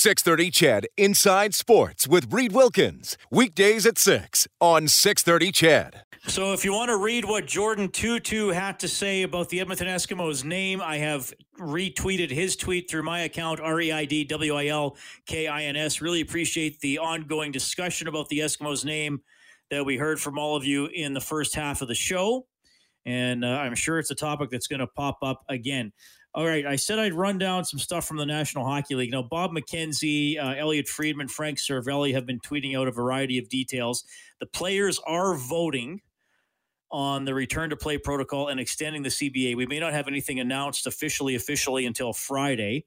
630 CHED Inside Sports with Reid Wilkins. Weekdays at 6 on 630 CHED. So, if you want to read what Jordan Tootoo had to say about the Edmonton Eskimos name, I have retweeted his tweet through my account, R E I D W I L K I N S. Really appreciate the ongoing discussion about the Eskimos name that we heard from all of you in the first half of the show. And uh, I'm sure it's a topic that's going to pop up again. All right, I said I'd run down some stuff from the National Hockey League. Now, Bob McKenzie, uh, Elliotte Friedman, Frank Seravalli have been tweeting out a variety of details. The players are voting on the return to play protocol and extending the CBA. We may not have anything announced officially, officially until Friday.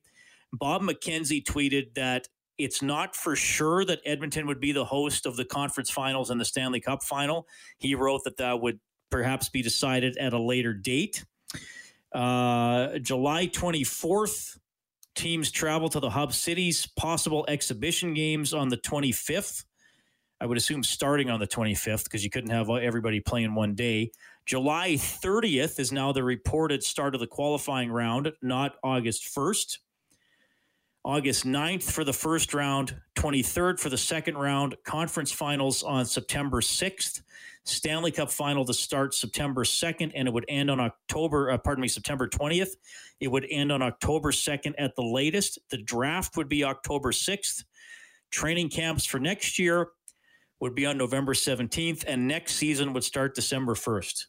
Bob McKenzie tweeted that it's not for sure that Edmonton would be the host of the conference finals and the Stanley Cup final. He wrote that that would perhaps be decided at a later date. Uh, July 24th, teams travel to the hub cities, possible exhibition games on the 25th. I would assume starting on the 25th because you couldn't have everybody playing one day. July 30th is now the reported start of the qualifying round, not August 1st. August 9th for the first round, 23rd for the second round, conference finals on September 6th, Stanley Cup final to start September 2nd, and it would end on October, uh, pardon me, September 20th. It would end on October 2nd at the latest. The draft would be October 6th. Training camps for next year would be on November 17th, and next season would start December 1st.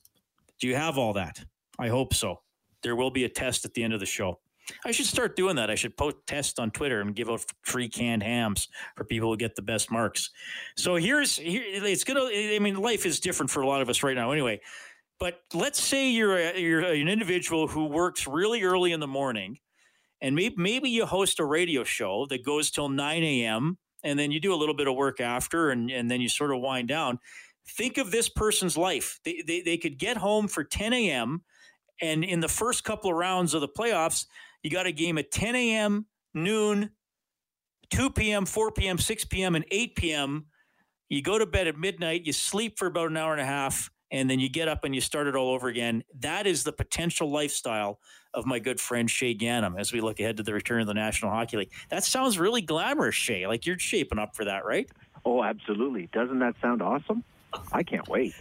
Do you have all that? I hope so. There will be a test at the end of the show. I should start doing that. I should post tests on Twitter and give out free canned hams for people who get the best marks. So here's here it's gonna. I mean, life is different for a lot of us right now, anyway. But let's say you're a, you're an individual who works really early in the morning, and maybe maybe you host a radio show that goes till nine a.m and then you do a little bit of work after and, and then you sort of wind down. Think of this person's life. They, they, they could get home for 10 a.m. And in the first couple of rounds of the playoffs, you got a game at 10 a.m., noon, 2 p.m., 4 p.m., 6 p.m., and 8 p.m. You go to bed at midnight, you sleep for about an hour and a half, and then you get up and you start it all over again. That is the potential lifestyle of my good friend Shaye Ganam as we look ahead to the return of the National Hockey League. That sounds really glamorous, Shay. Like you're shaping up for that, right? Oh, absolutely. Doesn't that sound awesome? I can't wait.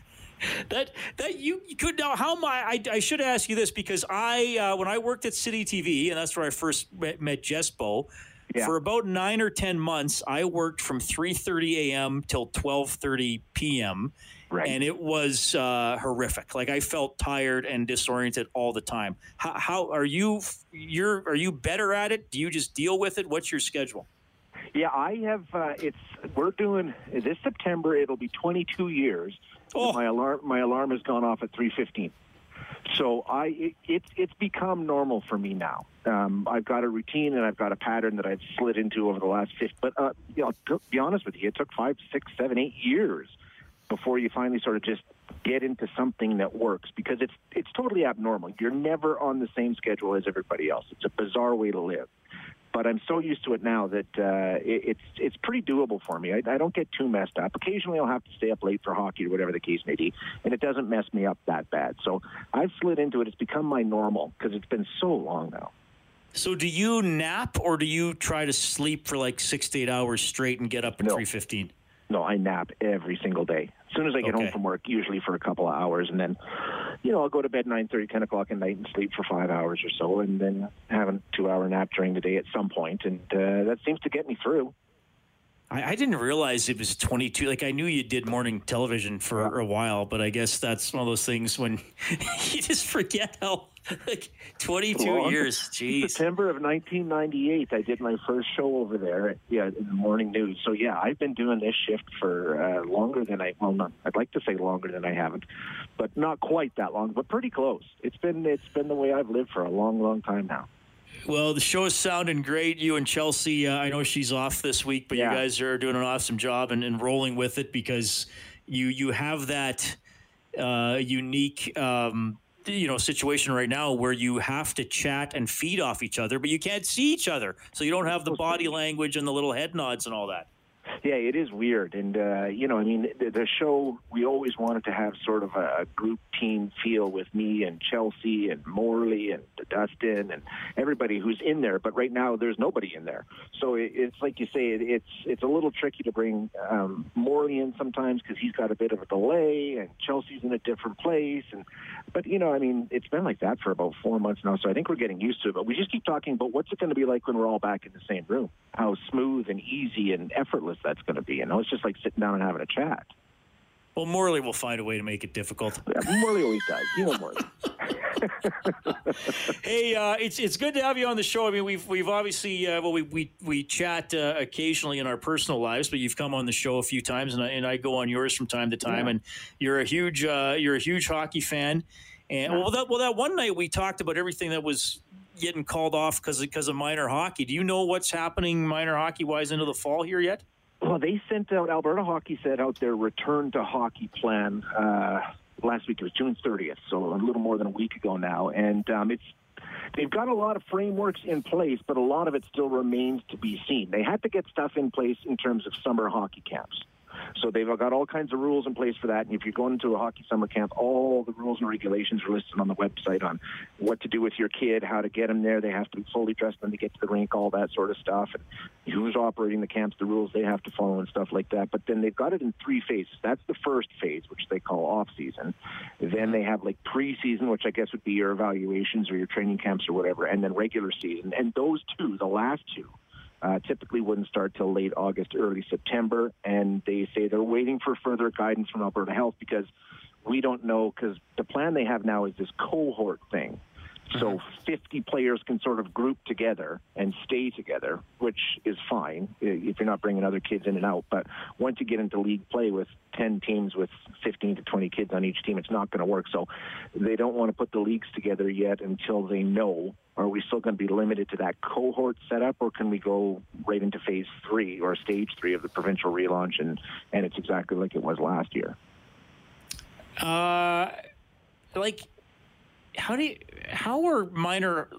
That that you, you could now how my I, I should ask you this because I uh, when I worked at City TV and that's where I first met, met Jespo yeah. for about nine or ten months I worked from three thirty a.m. till twelve thirty p.m. Right. And it was uh, horrific. Like I felt tired and disoriented all the time. How, how are you? You're are you better at it? Do you just deal with it? What's your schedule? Yeah, I have. Uh, it's we're doing this September. It'll be 22 years. Oh. My alarm my alarm has gone off at 3:15. So I it, it's it's become normal for me now. Um, I've got a routine and I've got a pattern that I've slid into over the last fifth. But uh, you know, to be honest with you, it took five, six, seven, eight years before you finally sort of just get into something that works because it's it's totally abnormal. You're never on the same schedule as everybody else. It's a bizarre way to live. But I'm so used to it now that uh, it, it's it's pretty doable for me. I, I don't get too messed up. Occasionally, I'll have to stay up late for hockey or whatever the case may be, and it doesn't mess me up that bad. So I've slid into it. It's become my normal because it's been so long now. So do you nap or do you try to sleep for like six to eight hours straight and get up at no. three fifteen? No, I nap every single day. As soon as I get okay. home from work, usually for a couple of hours, and then, you know, I'll go to bed nine thirty, ten o'clock at night and sleep for five hours or so, and then have a two-hour nap during the day at some point, and uh, that seems to get me through. I, I, didn't realize it was 22. Like I knew you did morning television for a while, but I guess that's one of those things when you just forget how like 22 well, years. Jeez. September of 1998, I did my first show over there. Yeah, in the morning news. So yeah, I've been doing this shift for uh, longer than I. Well, not. I'd like to say longer than I haven't, but not quite that long, but pretty close. It's been it's been the way I've lived for a long, long time now. Well, the show is sounding great. You and Chelsea, uh, I know she's off this week, but yeah. you guys are doing an awesome job and, and rolling with it because you you have that uh, unique. Um, you know situation right now where you have to chat and feed off each other but you can't see each other so you don't have the body language and the little head nods and all that Yeah, it is weird, and uh, you know, I mean, the, the show we always wanted to have sort of a, group team feel with me and Chelsea and Morley and Dustin and everybody who's in there. But right now, there's nobody in there, so it, it's like you say, it, it's it's a little tricky to bring um, Morley in sometimes because he's got a bit of a delay, and Chelsea's in a different place, and but you know, I mean, it's been like that for about four months now, so I think we're getting used to it. But we just keep talking about what's it going to be like when we're all back in the same room, how smooth and easy and effortless that's going to be. You know, it's just like sitting down and having a chat. Well, Morley will find a way to make it difficult. Yeah, Morley always does. You know Morley. hey, uh, it's it's good to have you on the show. I mean, we've we've obviously uh, well we we we chat uh, occasionally in our personal lives, but you've come on the show a few times, and I, and I go on yours from time to time. Yeah. And you're a huge uh, you're a huge hockey fan. And yeah. well, that well that one night we talked about everything that was getting called off because because of minor hockey. Do you know what's happening minor hockey wise into the fall here yet? Well, they sent out Alberta Hockey sent out their return to hockey plan uh, last week. It was June 30th, so a little more than a week ago now, and um, it's they've got a lot of frameworks in place, but a lot of it still remains to be seen. They had to get stuff in place in terms of summer hockey camps. So they've got all kinds of rules in place for that. And if you're going to a hockey summer camp, all the rules and regulations are listed on the website on what to do with your kid, how to get them there. They have to be fully dressed when they get to the rink, all that sort of stuff, and who's operating the camps, the rules they have to follow, and stuff like that. But then they've got it in three phases. That's the first phase, which they call off season. Then they have like preseason, which I guess would be your evaluations or your training camps or whatever, and then regular season. And those two, the last two, uh, typically wouldn't start till late August, early September. And they say they're waiting for further guidance from Alberta Health because we don't know, because the plan they have now is this cohort thing. So uh-huh. 50 players can sort of group together and stay together, which is fine if you're not bringing other kids in and out. But once you get into league play with 10 teams with 15 to 20 kids on each team, it's not going to work. So they don't want to put the leagues together yet until they know are we still going to be limited to that cohort setup, or can we go right into phase three or stage three of the provincial relaunch, and and it's exactly like it was last year? Uh, like how do you, how are minor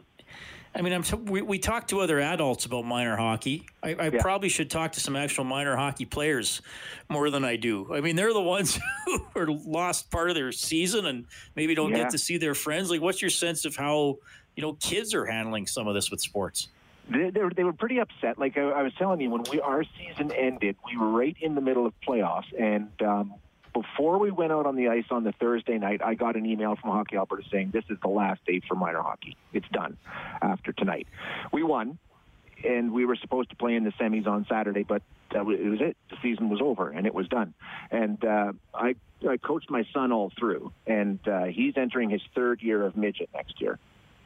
I mean, I'm t- we, we talk to other adults about minor hockey. I, I yeah. probably should talk to some actual minor hockey players more than I do. I mean, they're the ones who are lost part of their season and maybe don't yeah. get to see their friends. Like, what's your sense of how you know kids are handling some of this with sports? They, they, were, they were pretty upset. Like I, I was telling you, when we our season ended, we were right in the middle of playoffs, and um, before we went out on the ice on the Thursday night, I got an email from Hockey Alberta saying this is the last day for minor hockey. It's done after tonight. We won, and we were supposed to play in the semis on Saturday, but that was, it was it. The season was over, and it was done. And uh, I I coached my son all through, and uh, he's entering his third year of midget next year,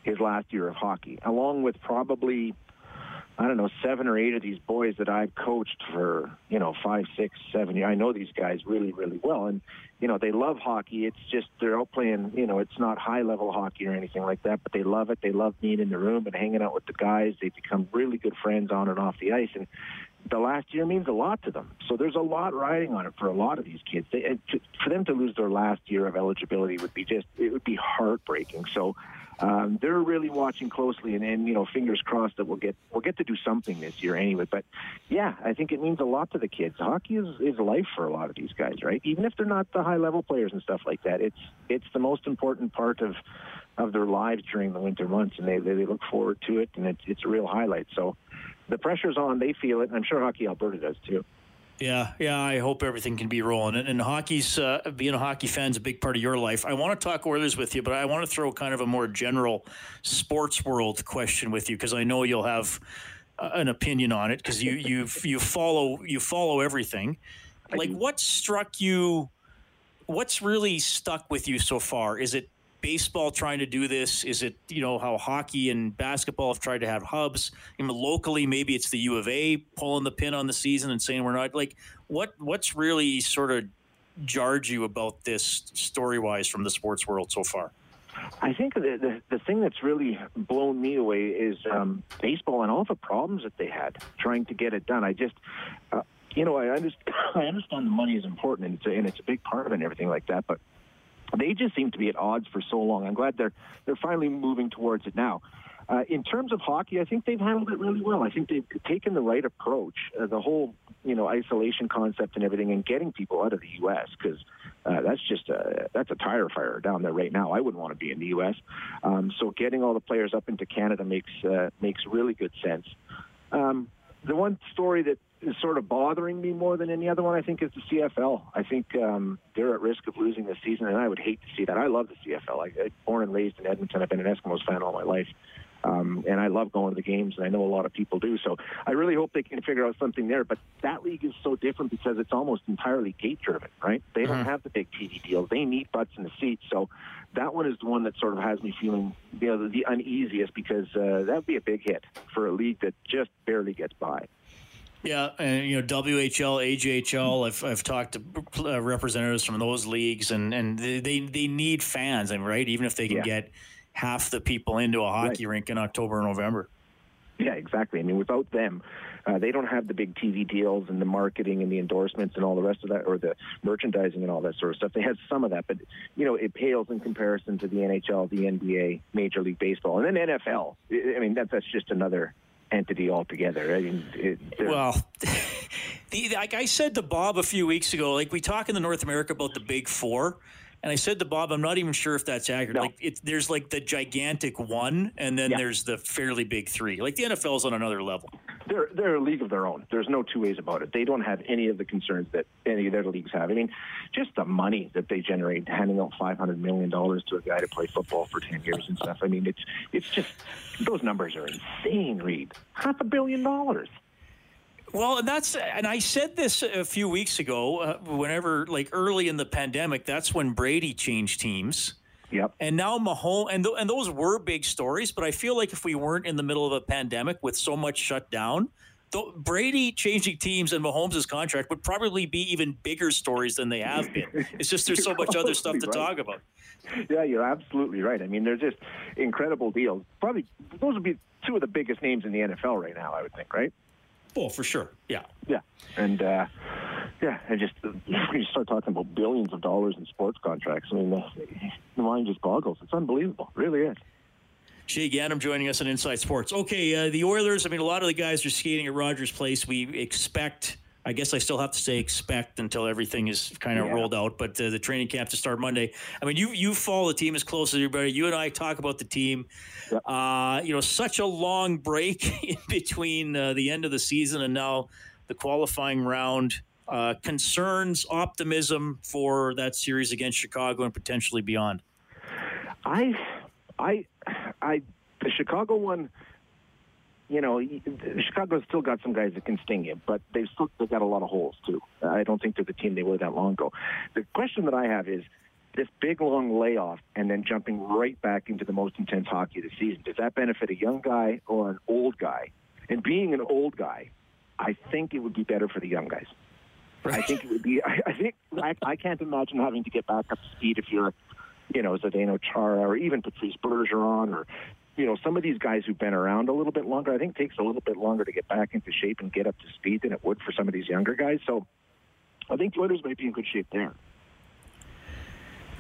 his last year of hockey, along with probably I don't know, seven or eight of these boys that I've coached for, you know, five, six, seven years. I know these guys really, really well. And, you know, they love hockey. It's just they're out playing, you know, it's not high level hockey or anything like that, but they love it. They love being in the room and hanging out with the guys. They become really good friends on and off the ice. And the last year means a lot to them. So there's a lot riding on it for a lot of these kids. They, to, for them to lose their last year of eligibility would be just, it would be heartbreaking. So, um, they're really watching closely, and, and you know, fingers crossed that we'll get we'll get to do something this year anyway. But yeah, I think it means a lot to the kids. Hockey is is life for a lot of these guys, right? Even if they're not the high level players and stuff like that, it's it's the most important part of of their lives during the winter months, and they they look forward to it, and it's it's a real highlight. So the pressure's on; they feel it, and I'm sure Hockey Alberta does too. Yeah, yeah. I hope everything can be rolling. And, and hockey's uh, being a hockey fan is a big part of your life. I want to talk Oilers with you, but I want to throw kind of a more general sports world question with you because I know you'll have uh, an opinion on it because you you you follow you follow everything. Like, what struck you? What's really stuck with you so far? Is it baseball trying to do this? Is it you know how hockey and basketball have tried to have hubs? You know, locally, maybe it's the U of A pulling the pin on the season and saying we're not like what what's really sort of jarred you about this story wise from the sports world so far? I think the, the, the thing that's really blown me away is um, baseball and all the problems that they had trying to get it done. I just, uh, you know, I understand, I understand the money is important and it's a, and it's a big part of it and everything like that, but they just seem to be at odds for so long. I'm glad they're they're finally moving towards it now. Uh, in terms of hockey, I think they've handled it really well. I think they've taken the right approach. Uh, the whole, you know, isolation concept and everything, and getting people out of the U.S. because uh, that's just a that's a tire fire down there right now. I wouldn't want to be in the U.S. Um, so getting all the players up into Canada makes uh, makes really good sense. Um, the one story that is sort of bothering me more than any other one, I think, is the CFL. I think um, they're at risk of losing this season, and I would hate to see that. I love the CFL. I, I born and raised in Edmonton. I've been an Eskimos fan all my life. Um, and I love going to the games, and I know a lot of people do. So I really hope they can figure out something there. But that league is so different because it's almost entirely gate driven, right? They don't mm-hmm. have the big TV deals. They need butts in the seats. So that one is the one that sort of has me feeling you know, the, the uneasiest because uh, that would be a big hit for a league that just barely gets by. Yeah, and you know WHL, AJHL. I've I've talked to uh, representatives from those leagues, and and they they need fans, and right, even if they can yeah. get half the people into a hockey right. rink in October or November. Yeah, exactly. I mean, without them, uh, they don't have the big TV deals and the marketing and the endorsements and all the rest of that, or the merchandising and all that sort of stuff. They have some of that, but you know, it pales in comparison to the NHL, the NBA, Major League Baseball, and then NFL. I mean, that's that's just another entity altogether. I mean, it, well. The, like I said to Bob a few weeks ago, like we talk in the North America about the big four. And I said to Bob, I'm not even sure if that's accurate. No. Like it's there's like the gigantic one, and then yeah. there's the fairly big three. Like the NFL's on another level. They're they're a league of their own. There's no two ways about it. They don't have any of the concerns that any of their leagues have. I mean, just the money that they generate, handing out 500 million dollars to a guy to play football for 10 years and stuff. I mean, it's it's just those numbers are insane. Reid, half a billion dollars. Well, and that's and I said this a few weeks ago. Uh, whenever like early in the pandemic, that's when Brady changed teams. Yep. And now Mahomes and th- and those were big stories, but I feel like if we weren't in the middle of a pandemic with so much shut down, th- Brady changing teams and Mahomes' contract would probably be even bigger stories than they have been. It's just there's so much other stuff to right. talk about. Yeah, you're absolutely right. I mean, they're just incredible deals. Probably those would be two of the biggest names in the NFL right now. I would think, right? Oh, for sure. Yeah. Yeah. And, uh, yeah, and just you start talking about billions of dollars in sports contracts. I mean, the, the mind just boggles. It's unbelievable. It really is. Shaye Ganam joining us on Inside Sports. Okay, uh, the Oilers. I mean, a lot of the guys are skating at Rogers Place. We expect I guess I still have to say expect until everything is kind of yeah. rolled out. But uh, the training camp to start Monday. I mean, you you follow the team as close as everybody. You and I talk about the team. Yep. Uh, you know, such a long break in between uh, the end of the season and now the qualifying round. Uh, concerns, optimism for that series against Chicago and potentially beyond. I, I, I, the Chicago one you know, Chicago's still got some guys that can sting you, but they've still they've got a lot of holes too. I don't think they're the team they were that long ago. The question that I have is this big long layoff and then jumping right back into the most intense hockey of the season. Does that benefit a young guy or an old guy? And being an old guy, I think it would be better for the young guys. Right. I think it would be. I, I think I, I can't imagine having to get back up to speed if you're you know, Zdeno Chara or even Patrice Bergeron or you know, some of these guys who've been around a little bit longer, I think takes a little bit longer to get back into shape and get up to speed than it would for some of these younger guys. So I think the Oilers might be in good shape there.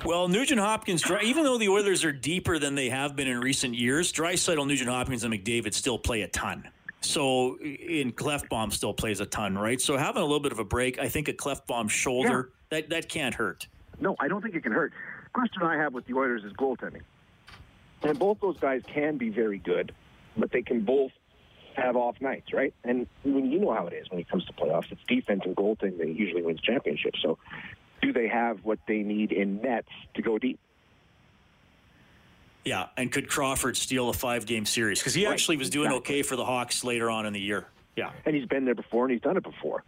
Well, Nugent Hopkins, even though the Oilers are deeper than they have been in recent years, Draisaitl, Nugent Hopkins, and McDavid still play a ton. So, in Klefbom still plays a ton, right? So, having a little bit of a break, I think a Klefbom shoulder yeah. that that can't hurt. No, I don't think it can hurt. Question I have with the Oilers is goaltending. And both those guys can be very good, but they can both have off nights, right? And when you know how it is when it comes to playoffs, it's defense and goaltending that usually wins championships. So, do they have what they need in nets to go deep? Yeah, and could Crawford steal a five-game series? Because he right. actually was doing exactly. okay for the Hawks later on in the year. Yeah, and he's been there before, and he's done it before.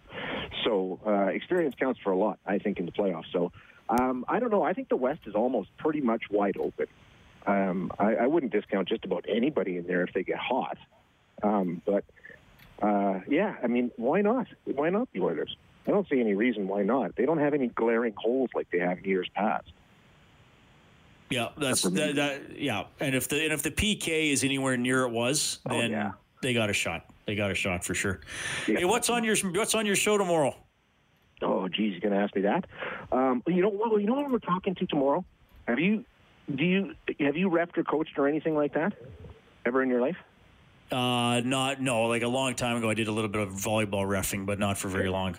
So uh, experience counts for a lot, I think, in the playoffs. So um, I don't know. I think the West is almost pretty much wide open. Um, I, I, wouldn't discount just about anybody in there if they get hot. Um, but uh, yeah, I mean, why not? Why not the Oilers? I don't see any reason why not. They don't have any glaring holes like they have in years past. Yeah, that's that, that, Yeah, and if the and if the PK is anywhere near it was, oh, then yeah. they got a shot. They got a shot for sure. Yeah. Hey, what's on your what's on your show tomorrow? Oh, geez, you're going to ask me that. Um, you know, well, you know what we're talking to tomorrow. Have you do you have you repped or coached or anything like that? Ever in your life? Uh, not no. Like a long time ago, I did a little bit of volleyball refing, but not for very long.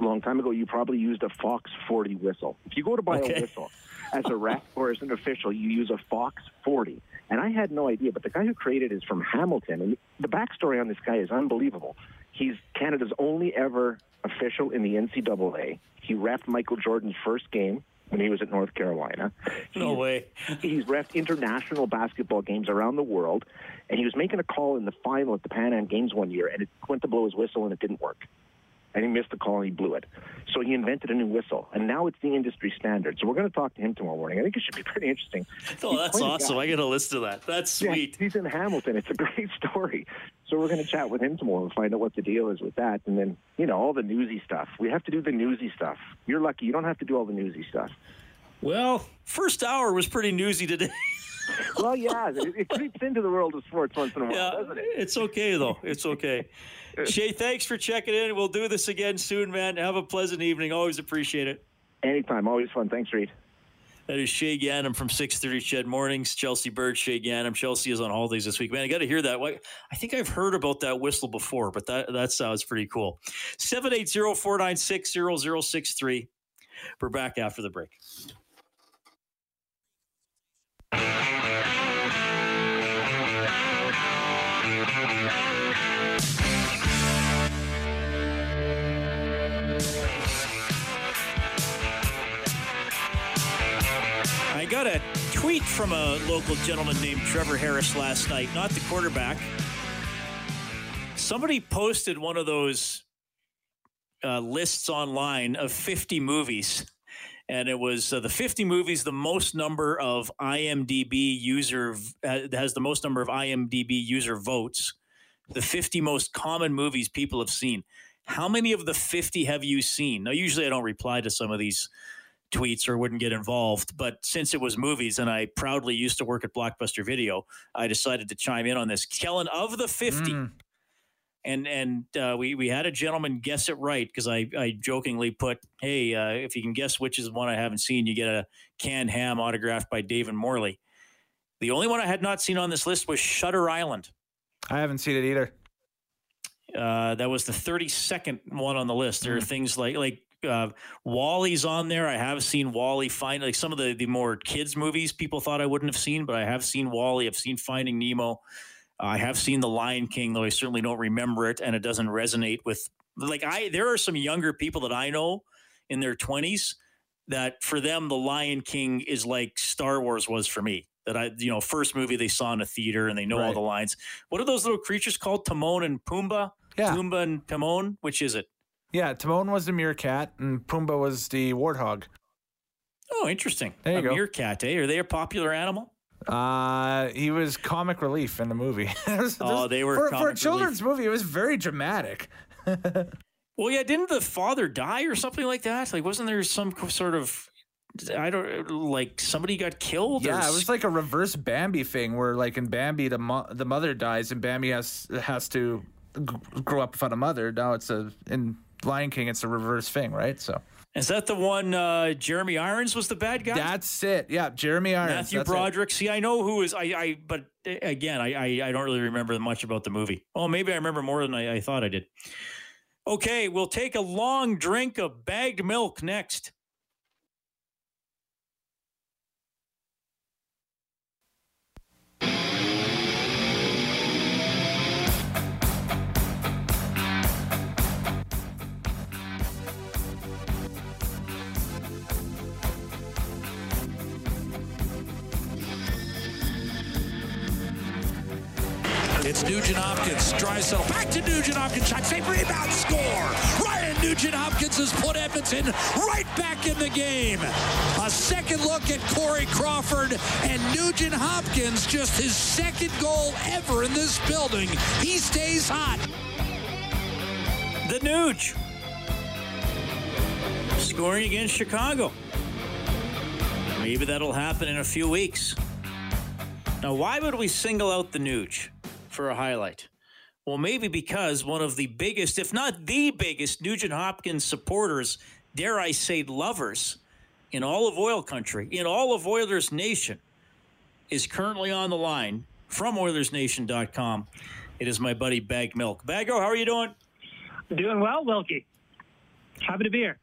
A long time ago, you probably used a Fox 40 whistle. If you go to buy Okay. a whistle as a ref or as an official, you use a Fox 40. And I had no idea, but the guy who created it is from Hamilton, and the backstory on this guy is unbelievable. He's Canada's only ever official in the NCAA. He refed Michael Jordan's first game when he was at North Carolina. No He's- way. He's refed international basketball games around the world, and he was making a call in the final at the Pan Am Games one year, and it went to blow his whistle, and it didn't work. And he missed the call, and he blew it. So he invented a new whistle, and now it's the industry standard. So we're going to talk to him tomorrow morning. I think it should be pretty interesting. Oh, He's that's awesome. I got to listen to that. That's Yeah, sweet. he's in Hamilton. It's a great story. So we're going to chat with him tomorrow and find out what the deal is with that. And then, you know, all the newsy stuff. We have to do the newsy stuff. You're lucky. You don't have to do all the newsy stuff. Well, first hour was pretty newsy today. Well, yeah, it, it creeps into the world of sports once in a while, yeah, doesn't it? it's okay though. It's okay. Shaye, thanks for checking in. We'll do this again soon, man. Have a pleasant evening. Always appreciate it. Anytime. Always fun. Thanks, Reid. That is Shaye Ganam from 630 CHED Mornings. Chelsea Bird, Shaye Ganam. Chelsea is on holidays this week. Man, I got to hear that. I think I've heard about that whistle before, but that, that sounds pretty cool. 780 496 0063. We're back after the break. Got a tweet from a local gentleman named Trevor Harris last night, not the quarterback. Somebody posted one of those uh, lists online of 50 movies, and it was uh, the 50 movies, the most number of IMDb user uh, has the most number of IMDb user votes, the 50 most common movies people have seen. How many of the 50 have you seen? Now, usually I don't reply to some of these tweets or wouldn't get involved. But since it was movies and I proudly used to work at Blockbuster Video, I decided to chime in on this. Kellen, of the 50, Mm. and and uh, we, we had a gentleman guess it right because I, I jokingly put, hey, uh, if you can guess which is one I haven't seen, you get a canned ham autographed by David Morley. The only one I had not seen on this list was Shutter Island. I haven't seen it either. Uh, that was the 32nd one on the list. There are things like like uh, WALL-E's on there. I have seen WALL-E find like some of the the more kids movies people thought I wouldn't have seen, but I have seen WALL-E. I've seen Finding Nemo. I have seen The Lion King, though I certainly don't remember it, and it doesn't resonate with like I. There are some younger people that I know in their 20s that for them the Lion King is like Star Wars was for me. That I, you know, first movie they saw in a theater and they know all the lines. What are those little creatures called? Timon and Pumbaa. Yeah. Pumbaa and Timon. Which is it? Yeah, Timon was the meerkat and Pumbaa was the warthog. Oh, interesting. There you a go. meerkat. Eh? Are they a popular animal? Uh, he was comic relief in the movie. Was- Oh, they were for, for a children's movie. It was very dramatic. Well, yeah. Didn't the father die or something like that? Like, wasn't there some sort of I don't like somebody got killed? or Yeah, it was like a reverse Bambi thing, where like in Bambi, the mo- the mother dies and Bambi has has to g- grow up without a mother. Now it's a in Lion King, it's a reverse thing, right? So Is that the one? Uh, Jeremy Irons was the bad guy. that's it. Yeah, Jeremy Irons. Matthew that's it. Broderick. See, I know who is. I. I but uh, again, I, I. I don't really remember much about the movie. Oh, maybe I remember more than I, I thought I did. Okay, we'll take a long drink of bagged milk next. It's Nugent Hopkins. Draisaitl back to Nugent Hopkins. Shot save rebound score. Ryan Nugent Hopkins has put Edmonton right back in the game. A second look at Corey Crawford and Nugent Hopkins. Just his second goal ever in this building. He stays hot. The Nuge scoring against Chicago. Maybe that'll happen in a few weeks. Now, why would we single out the Nuge for a highlight? Well, maybe because one of the biggest, if not the biggest, Nugent Hopkins supporters, dare I say lovers, in all of oil country, in all of Oilers Nation, is currently on the line from OilersNation.com. It is my buddy Bag Milk. Bago, how are you doing? Doing well, Wilkie. Happy to be here.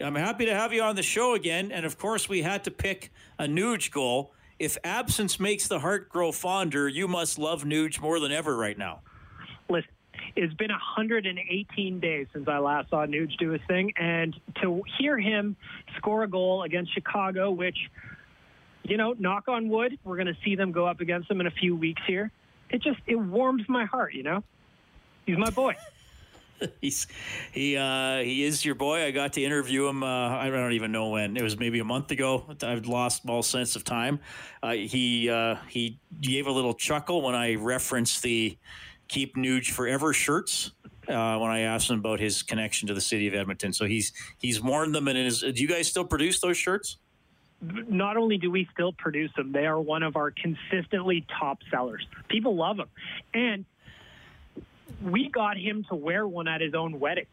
I'm happy to have you on the show again. And of course, we had to pick a Nuge goal. If absence makes the heart grow fonder, you must love Nuge more than ever right now. Listen, it's been 118 days since I last saw Nuge do his thing. And to hear him score a goal against Chicago, which, you know, knock on wood, we're going to see them go up against them in a few weeks here. It just, it warms my heart, you know? He's my boy. He's he uh, he is your boy. I got to interview him. Uh, I don't even know when. It was maybe a month ago. I've lost all sense of time. Uh, he uh, he gave a little chuckle when I referenced the "Keep Nuge Forever" shirts. Uh, when I asked him about his connection to the city of Edmonton, so he's he's worn them. And is, do you guys still produce those shirts? Not only do we still produce them, they are one of our consistently top sellers. People love them, and we got him to wear one at his own wedding.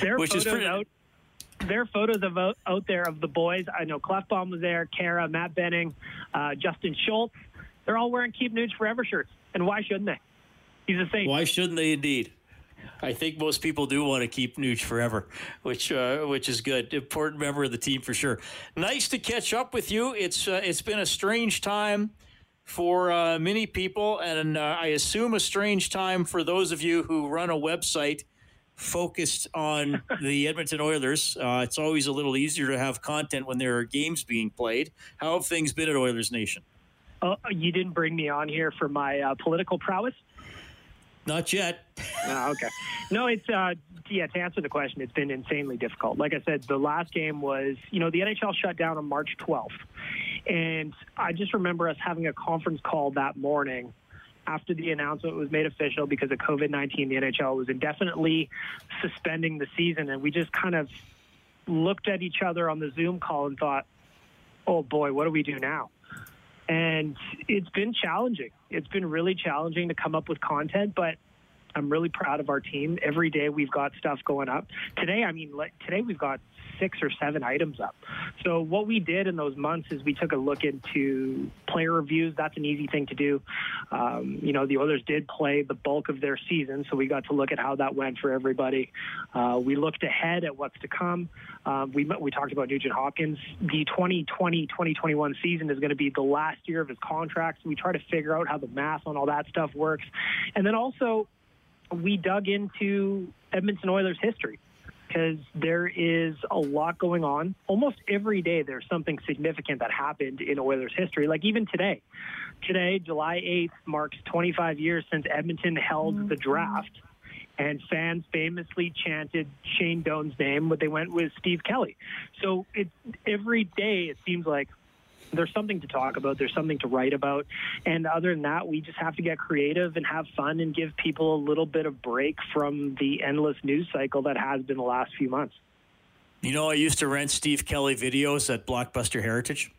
Their Which photos is pretty- out. There are photos of out, out there of the boys. I know Klefbom was there, Kara, Matt Benning, uh, Justin Schultz. They're all wearing Keep Nuge Forever shirts. And why shouldn't they? He's a saint. Why shouldn't they? Indeed. I think most people do want to keep Nuge forever, which uh, which is good. Important member of the team for sure. Nice to catch up with you. It's uh, it's been a strange time for uh, many people, and uh, I assume a strange time for those of you who run a website focused on the Edmonton Oilers. Uh, it's always a little easier to have content when there are games being played. How have things been at Oilers Nation? Oh, you didn't bring me on here for my uh, political prowess? Not yet. Oh, okay. No, it's uh, yeah. To answer the question, it's been insanely difficult. Like I said, the last game was you know the NHL shut down on March 12th, and I just remember us having a conference call that morning after the announcement was made official because of COVID 19. The NHL was indefinitely suspending the season, and we just kind of looked at each other on the Zoom call and thought, "Oh boy, what do we do now?" And it's been challenging. It's been really challenging to come up with content, but I'm really proud of our team. Every day we've got stuff going up. Today, I mean, today we've got six or seven items up. So what we did in those months is we took a look into player reviews. That's an easy thing to do. Um, you know, the Oilers did play the bulk of their season, so we got to look at how that went for everybody. Uh, we looked ahead at what's to come. Um, we we talked about Nugent Hopkins. The 2020-2021 season is going to be the last year of his contract. So we try to figure out how the math on all that stuff works, and then also we dug into Edmonton Oilers history because there is a lot going on. Almost every day, there's something significant that happened in Oilers history. Like even today, today, July 8th, marks 25 years since Edmonton held the draft, and fans famously chanted Shane Doan's name, but they went with Steve Kelly. So it's every day. It seems like there's something to talk about. There's something to write about. And other than that, we just have to get creative and have fun and give people a little bit of break from the endless news cycle that has been the last few months. You know, I used to rent Steve Kelly videos at Blockbuster Heritage.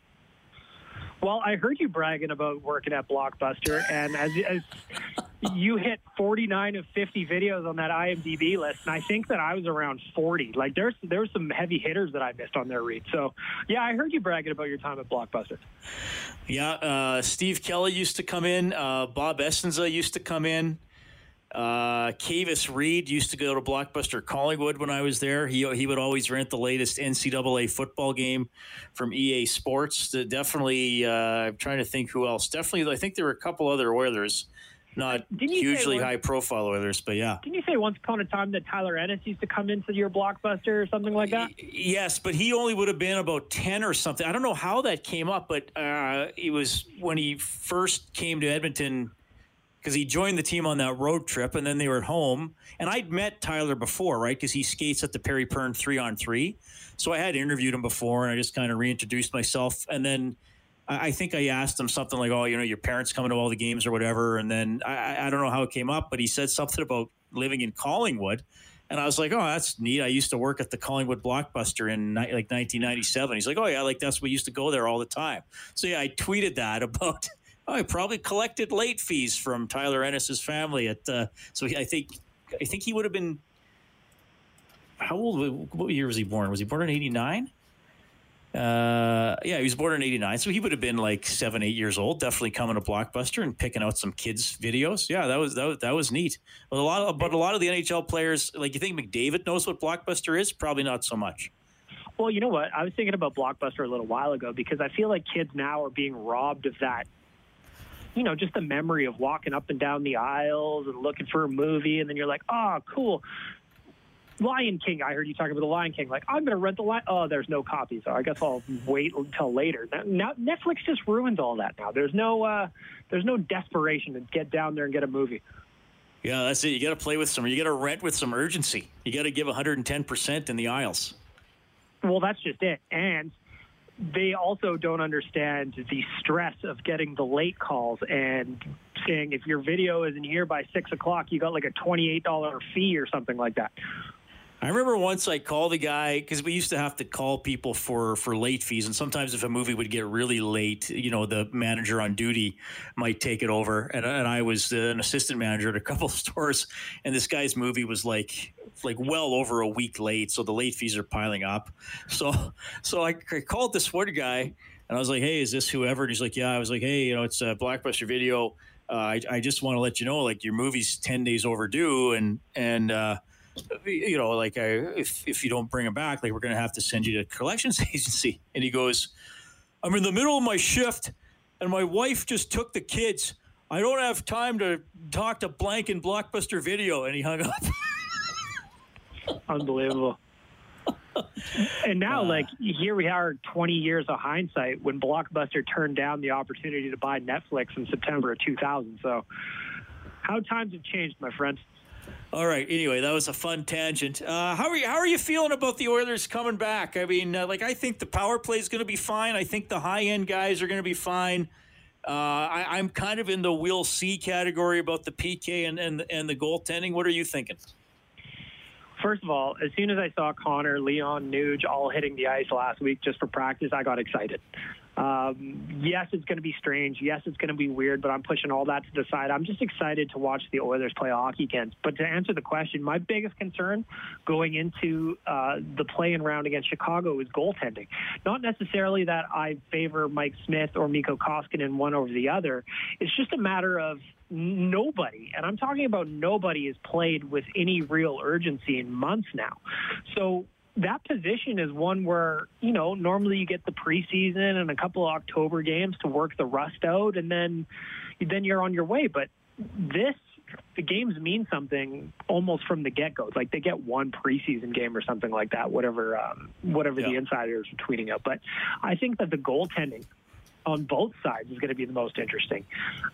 Well, I heard you bragging about working at Blockbuster, and as, as you hit 49 of 50 videos on that IMDb list, and I think that I was around 40. Like there's there's some heavy hitters that I missed on their Reid. So, yeah, I heard you bragging about your time at Blockbuster. Yeah, uh, Steve Kelly used to come in. Uh, Bob Essensa used to come in. Uh, Cavis Reed used to go to Blockbuster Collingwood when I was there. He he would always rent the latest NCAA football game from EA Sports. The, definitely, uh, I'm trying to think who else. Definitely, I think there were a couple other Oilers, not Didn't you say hugely high profile Oilers, but yeah. Didn't you say once upon a time that Tyler Ennis used to come into your Blockbuster or something like that? Yes, but he only would have been about 10 or something. I don't know how that came up, but uh, it was when he first came to Edmonton because he joined the team on that road trip and then they were at home. And I'd met Tyler before, right? Because he skates at the Perry Pern three on three. So I had interviewed him before and I just kind of reintroduced myself. And then I think I asked him something like, oh, you know, your parents coming to all the games or whatever. And then I, I- don't know how it came up, but he said something about living in Collingwood. And I was like, oh, that's neat. I used to work at the Collingwood Blockbuster in ni- like 1997. He's like, oh, yeah, like that's we used to go there all the time. So yeah, I tweeted that about. Oh, I probably collected late fees from Tyler Ennis's family at. Uh, so I think, I think he would have been. How old? What year was he born? Was he born in '89? Uh, yeah, he was born in '89, so he would have been like seven, eight years old. Definitely coming to Blockbuster and picking out some kids' videos. Yeah, that was that was, that was neat. But a lot of but a lot of the NHL players, like you think McDavid knows what Blockbuster is, probably not so much. Well, you know what? I was thinking about Blockbuster a little while ago because I feel like kids now are being robbed of that. You know, just the memory of walking up and down the aisles and looking for a movie, and then you're like, "Oh, cool." Lion King. I heard you talking about the Lion King. Like, I'm going to rent the Lion. Oh, there's no copies. So I guess I'll wait until later. Now, now Netflix just ruins all that. Now there's no uh, there's no desperation to get down there and get a movie. Yeah, that's it. You got to play with some. You got to rent with some urgency. You got to give 110 percent in the aisles. Well, that's just it. And they also don't understand the stress of getting the late calls and saying if your video isn't here by six o'clock, you got like a $28 fee or something like that. I remember once I called a guy because we used to have to call people for for late fees, and sometimes if a movie would get really late, you know, the manager on duty might take it over, and, and I was an assistant manager at a couple of stores, and this guy's movie was like like well over a week late, so the late fees are piling up. So so I, I called this one guy, and I was like, "Hey, is this whoever?" And he's like, "Yeah." I was like, "Hey, you know, it's a Blockbuster Video. Uh, I I just want to let you know, like your movie's ten days overdue, and and." uh you know, like I, if if you don't bring him back, like we're going to have to send you to collections agency. And he goes, I'm in the middle of my shift, and my wife just took the kids. I don't have time to talk to blank in Blockbuster Video, and he hung up. Unbelievable. and now, uh, like here we are, 20 years of hindsight when Blockbuster turned down the opportunity to buy Netflix in September of 2000. So, how times have changed, my friend. All right. Anyway, that was a fun tangent. Uh, how are you? How are you feeling about the Oilers coming back? I mean, uh, like I think the power play is going to be fine. I think the high end guys are going to be fine. Uh, I, am kind of in the we'll see category about the PK and, and and the goaltending. What are you thinking? First of all, as soon as I saw Connor, Leon, Nuge all hitting the ice last week just for practice, I got excited. Um, yes, it's going to be strange. Yes, it's going to be weird, but I'm pushing all that to the side. I'm just excited to watch the Oilers play hockey again. But to answer the question, my biggest concern going into uh, the play-in round against Chicago is goaltending. Not necessarily that I favor Mike Smith or Mikko Koskinen one over the other. It's just a matter of nobody, and I'm talking about nobody, has played with any real urgency in months now. So that position is one where, you know, normally you get the preseason and a couple of October games to work the rust out and then then you're on your way. But this the games mean something almost from the get go. Like they get one preseason game or something like that, whatever um, whatever yeah. the insiders are tweeting out. But I think that the goaltending on both sides is going to be the most interesting.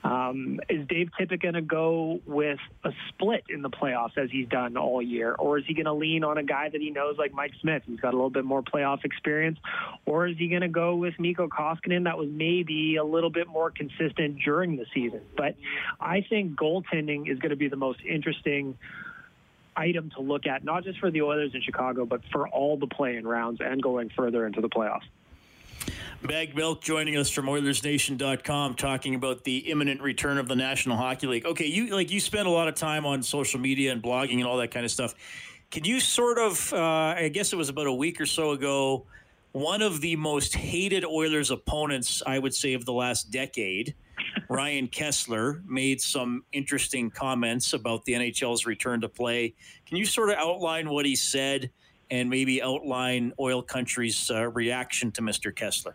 Um, is Dave Tippett going to go with a split in the playoffs as he's done all year, or is he going to lean on a guy that he knows like Mike Smith, who's got a little bit more playoff experience, or is he going to go with Mikko Koskinen that was maybe a little bit more consistent during the season? But I think goaltending is going to be the most interesting item to look at, not just for the Oilers in Chicago, but for all the play-in rounds and going further into the playoffs. Bag Milk joining us from OilersNation.com talking about the imminent return of the National Hockey League. Okay, you like you spend a lot of time on social media and blogging and all that kind of stuff. Can you sort of, uh, I guess it was about a week or so ago, one of the most hated Oilers opponents, I would say, of the last decade, Ryan Kesler, made some interesting comments about the NHL's return to play. Can you sort of outline what he said? and maybe outline Oil Country's uh, reaction to Mr. Kesler?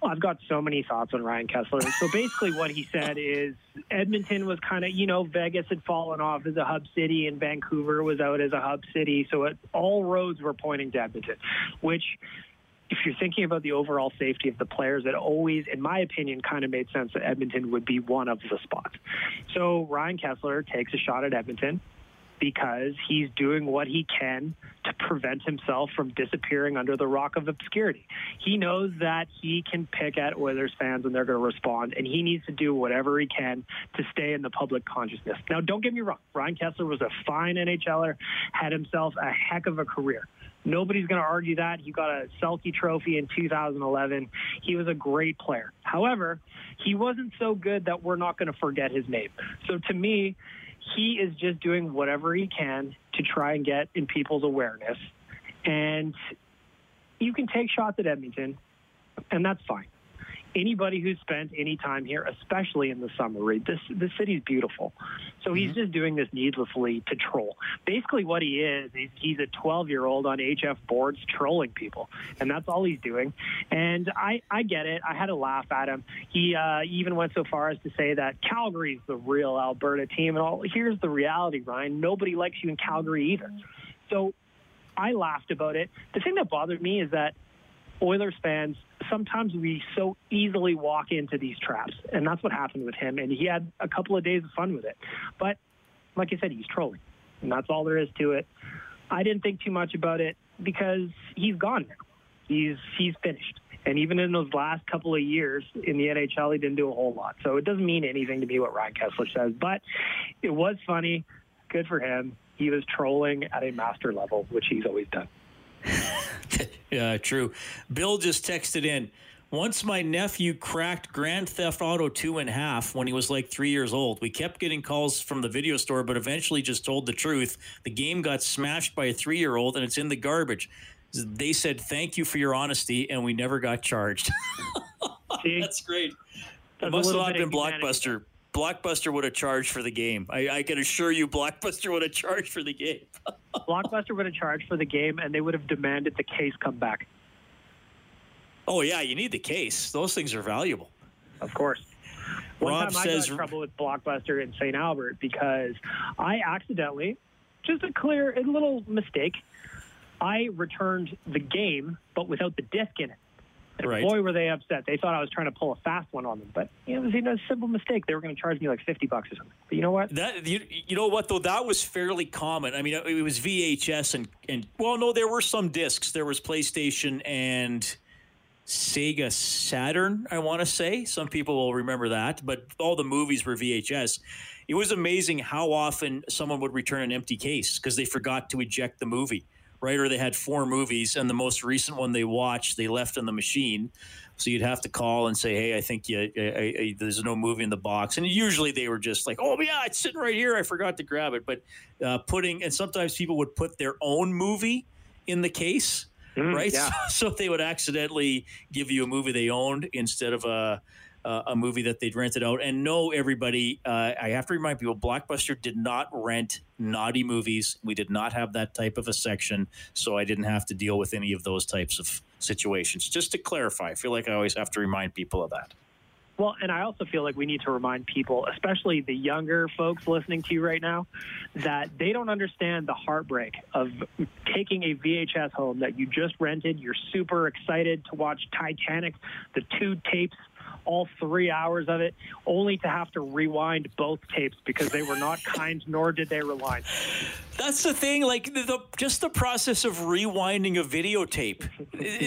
Well, I've got so many thoughts on Ryan Kesler. So basically, what he said is Edmonton was kind of, you know, Vegas had fallen off as a hub city and Vancouver was out as a hub city. So it, all roads were pointing to Edmonton, which, if you're thinking about the overall safety of the players, it always, in my opinion, kind of made sense that Edmonton would be one of the spots. So Ryan Kesler takes a shot at Edmonton because he's doing what he can to prevent himself from disappearing under the rock of obscurity. He knows that he can pick at Oilers fans and they're going to respond, and he needs to do whatever he can to stay in the public consciousness. Now, don't get me wrong. Ryan Kesler was a fine NHLer, had himself a heck of a career. Nobody's going to argue that. He got a Selke trophy in 2011. He was a great player. However, he wasn't so good that we're not going to forget his name. So to me, he is just doing whatever he can to try and get in people's awareness. And you can take shots at Edmonton. and that's fine anybody who's spent any time here, especially in the summer, Reid, this the city's beautiful. So he's mm-hmm. just doing this needlessly to troll. Basically, what he is, he's, he's a 12 year old on HF boards trolling people, and that's all he's doing. And I I get it. I had to laugh at him. He uh, even went so far as to say that Calgary's the real Alberta team. And all, here's the reality, Ryan. Nobody likes you in Calgary either. So I laughed about it. The thing that bothered me is that Oilers fans sometimes we so easily walk into these traps, and that's what happened with him. And he had a couple of days of fun with it, but like I said, he's trolling, and that's all there is to it. I didn't think too much about it because he's gone now. He's he's finished. And even in those last couple of years in the NHL, he didn't do a whole lot. So it doesn't mean anything to me what Ryan Kesler says. But it was funny. Good for him. He was trolling at a master level, which he's always done. yeah, true. Bill just texted in. Once my nephew cracked Grand Theft Auto 2 in half when he was like three years old. We kept getting calls from the video store, but eventually just told the truth. The game got smashed by a three year old and it's in the garbage. They said, Thank you for your honesty, and we never got charged. That's great. It must have not been Blockbuster. Blockbuster would have charged for the game. I, I can assure you, Blockbuster would have charged for the game. Blockbuster would have charged for the game, and they would have demanded the case come back. Oh yeah, you need the case. Those things are valuable. Of course. One Rob time says, I got in trouble with Blockbuster in St. Albert because I accidentally, just a clear, a little mistake, I returned the game but without the disc in it. And right. boy, were they upset. They thought I was trying to pull a fast one on them, but you know, it was you know, a simple mistake. They were going to charge me like fifty bucks or something. But you know what? That you, you know what though that was fairly common. I mean, it was VHS and and well, no, there were some discs. There was PlayStation and Sega Saturn. I want to say some people will remember that, but all the movies were VHS. It was amazing how often someone would return an empty case because they forgot to eject the movie right? Or they had four movies, and the most recent one they watched, they left in the machine. So you'd have to call and say, "Hey, I think you, I, I, there's no movie in the box." And usually they were just like, "Oh yeah, it's sitting right here. I forgot to grab it." But uh, putting and sometimes people would put their own movie in the case, mm, right? Yeah. So, so they would accidentally give you a movie they owned instead of a uh, a movie that they'd rented out. And no, everybody, uh, I have to remind people, Blockbuster did not rent naughty movies. We did not have that type of a section, so I didn't have to deal with any of those types of situations. Just to clarify, I feel like I always have to remind people of that. Well, and I also feel like we need to remind people, especially the younger folks listening to you right now, that they don't understand the heartbreak of taking a VHS home that you just rented. You're super excited to watch Titanic, the two tapes all three hours of it, only to have to rewind both tapes because they were not kind, nor did they rewind. That's the thing, like the, the just the process of rewinding a videotape.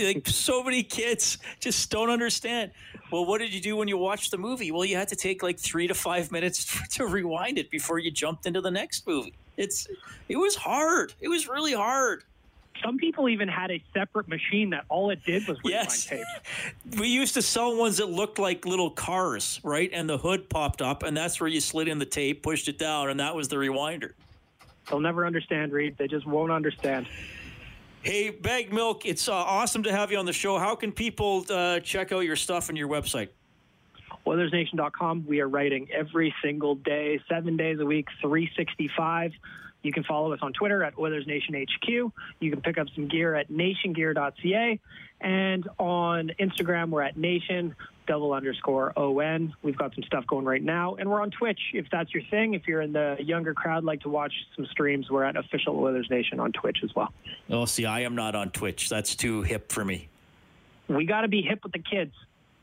like so many kids just don't understand. Well, what did you do when you watched the movie? Well, you had to take like three to five minutes to rewind it before you jumped into the next movie. It's it was hard. It was really hard. Some people even had a separate machine that all it did was rewind yes. tapes. We used to sell ones that looked like little cars, right? And the hood popped up, and that's where you slid in the tape, pushed it down, and that was the rewinder. They'll never understand, Reid. They just won't understand. Hey, Bag Milk, it's uh, awesome to have you on the show. How can people uh, check out your stuff and your website? OilersNation.com. We are writing every single day, seven days a week, 365. You can follow us on Twitter at Oilers Nation HQ. You can pick up some gear at nationgear.ca. And on Instagram, we're at nation double underscore ON. We've got some stuff going right now. And we're on Twitch if that's your thing. If you're in the younger crowd, like to watch some streams, we're at Official Oilers Nation on Twitch as well. Oh, see, I am not on Twitch. That's too hip for me. We got to be hip with the kids.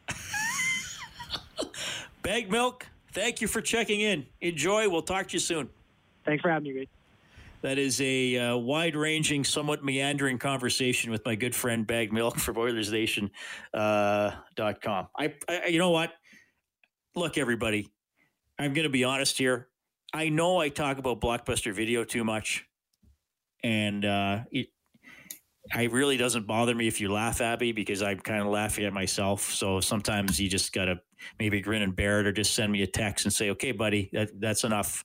Bag Milk, thank you for checking in. Enjoy. We'll talk to you soon. Thanks for having me, Reid. That is a uh, wide ranging, somewhat meandering conversation with my good friend Bag Milk from OilersNation.com. Uh, I, I, you know what? Look, everybody, I'm going to be honest here. I know I talk about Blockbuster Video too much, and uh, it, it really doesn't bother me if you laugh at me because I'm kind of laughing at myself. So sometimes you just got to maybe grin and bear it or just send me a text and say, okay, buddy, that, that's enough.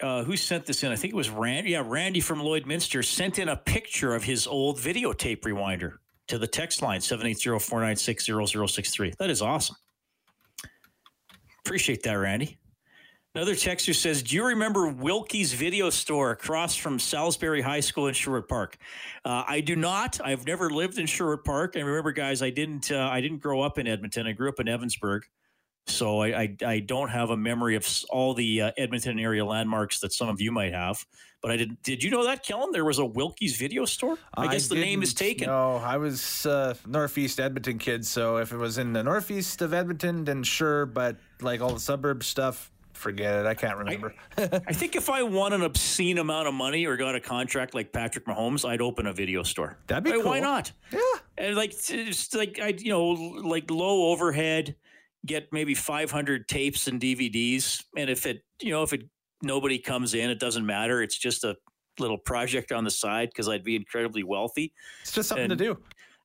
Uh, who sent this in? I think it was Randy. Yeah, Randy from Lloydminster sent in a picture of his old videotape rewinder to the text line 780-496-0063. That is awesome. Appreciate that, Randy. Another texter says, "Do you remember Wilkie's Video Store across from Salisbury High School in Sherwood Park?" Uh, I do not. I've never lived in Sherwood Park. And remember, guys, I didn't. Uh, I didn't grow up in Edmonton. I grew up in Evansburg, so I I, I don't have a memory of all the uh, Edmonton area landmarks that some of you might have. But I did. Did you know that, Kellen? There was a Wilkie's Video Store. I, guess the name is taken. No, I was uh, northeast Edmonton kid, so if it was in the northeast of Edmonton, then sure. But like all the suburb stuff, forget it. I can't remember. I think if I won an obscene amount of money or got a contract like Patrick Mahomes, I'd open a video store. That'd be Why- Why not? yeah, And like, it's like I, you know, like low overhead, get maybe 500 tapes and DVDs, and if it, you know, if it nobody comes in, it doesn't matter. It's just a little project on the side because I'd be incredibly wealthy. it's just something And- to do.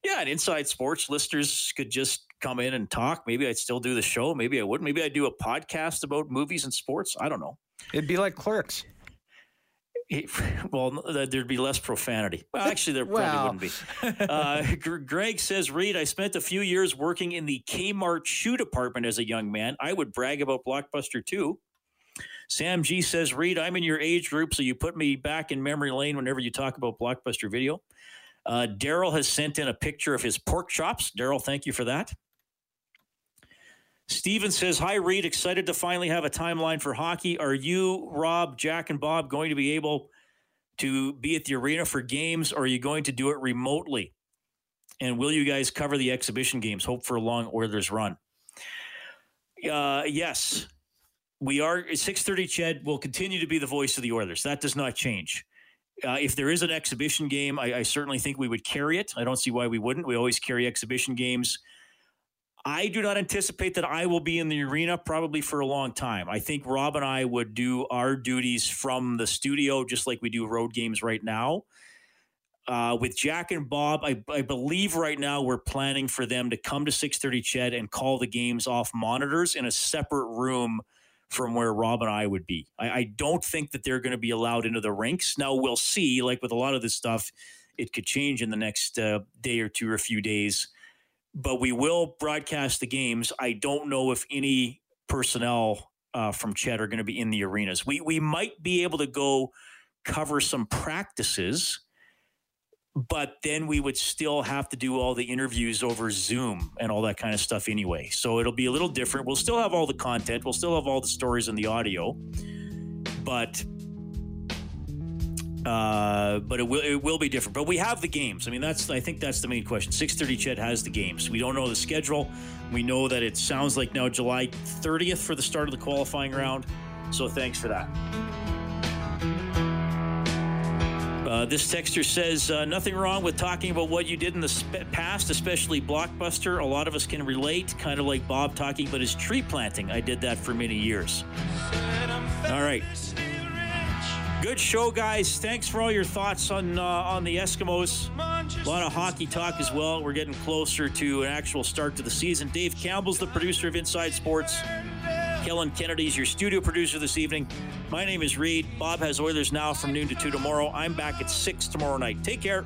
Yeah, and Inside Sports listeners could just come in and talk. Maybe I'd still do the show. Maybe I wouldn't. Maybe I'd do a podcast about movies and sports. I don't know. It'd be like Clerks. Well, there'd be less profanity. Well, actually, there probably wouldn't be. Uh, Gr- Greg says, Reid, I spent a few years working in the Kmart shoe department as a young man. I would brag about Blockbuster too. Sam G says, Reid, I'm in your age group, so you put me back in memory lane whenever you talk about Blockbuster video. Uh, Daryl has sent in a picture of his pork chops. Daryl, thank you for that. Steven says, Hi, Reid. Excited to finally have a timeline for hockey. Are you, Rob, Jack, and Bob going to be able to be at the arena for games, or are you going to do it remotely? And will you guys cover the exhibition games? Hope for a long Oilers run. Uh, yes, we are. 6:30. CHED will continue to be the voice of the Oilers. That does not change. Uh, if there is an exhibition game, I, I certainly think we would carry it. I don't see why we wouldn't. We always carry exhibition games. I do not anticipate that I will be in the arena probably for a long time. I think Rob and I would do our duties from the studio, just like we do road games right now. Uh, with Jack and Bob, I, I believe right now we're planning for them to come to 6:30 CHED and call the games off monitors in a separate room from where Rob and I would be. I, I don't think that they're going to be allowed into the rinks. Now we'll see. Like with a lot of this stuff, it could change in the next uh, day or two or a few days but we will broadcast the games. I don't know if any personnel uh, from CHED are going to be in the arenas. We we might be able to go cover some practices, but then we would still have to do all the interviews over Zoom and all that kind of stuff anyway. So it'll be a little different. We'll still have all the content. We'll still have all the stories and the audio, but uh, but it will it will be different. But we have the games. I mean, that's I think that's the main question. Six thirty, CHED has the games. We don't know the schedule. We know that it sounds like now July thirtieth for the start of the qualifying round. So thanks for that. Uh, this texter says uh, nothing wrong with talking about what you did in the past, especially Blockbuster. A lot of us can relate, kind of like Bob talking about his tree planting. I did that for many years. All right. Good show, guys. Thanks for all your thoughts on uh, on the Eskimos. A lot of hockey talk as well. We're getting closer to an actual start to the season. Dave Campbell's the producer of Inside Sports. Kellen Kennedy's your studio producer this evening. My name is Reid. Bob has Oilers now from noon to two tomorrow. I'm back at six tomorrow night. Take care.